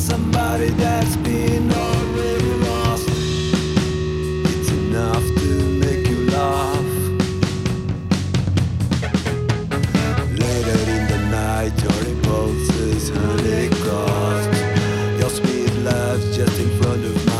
somebody that's been already lost. It's enough to make you laugh. Later in the night, your impulses honey cost. Your sweet lies just in front of mine.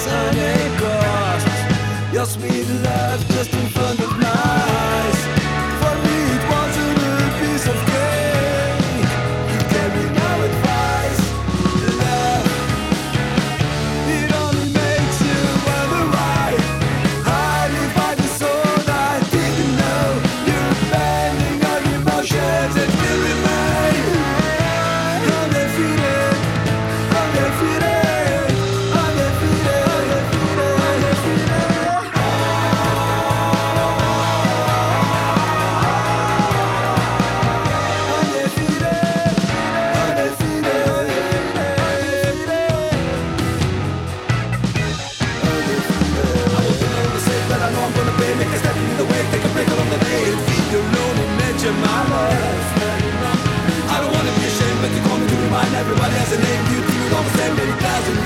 Sunday. picture my life. I don't wanna be ashamed, but you're gonna remind everybody has a name. You think we're the same, thousand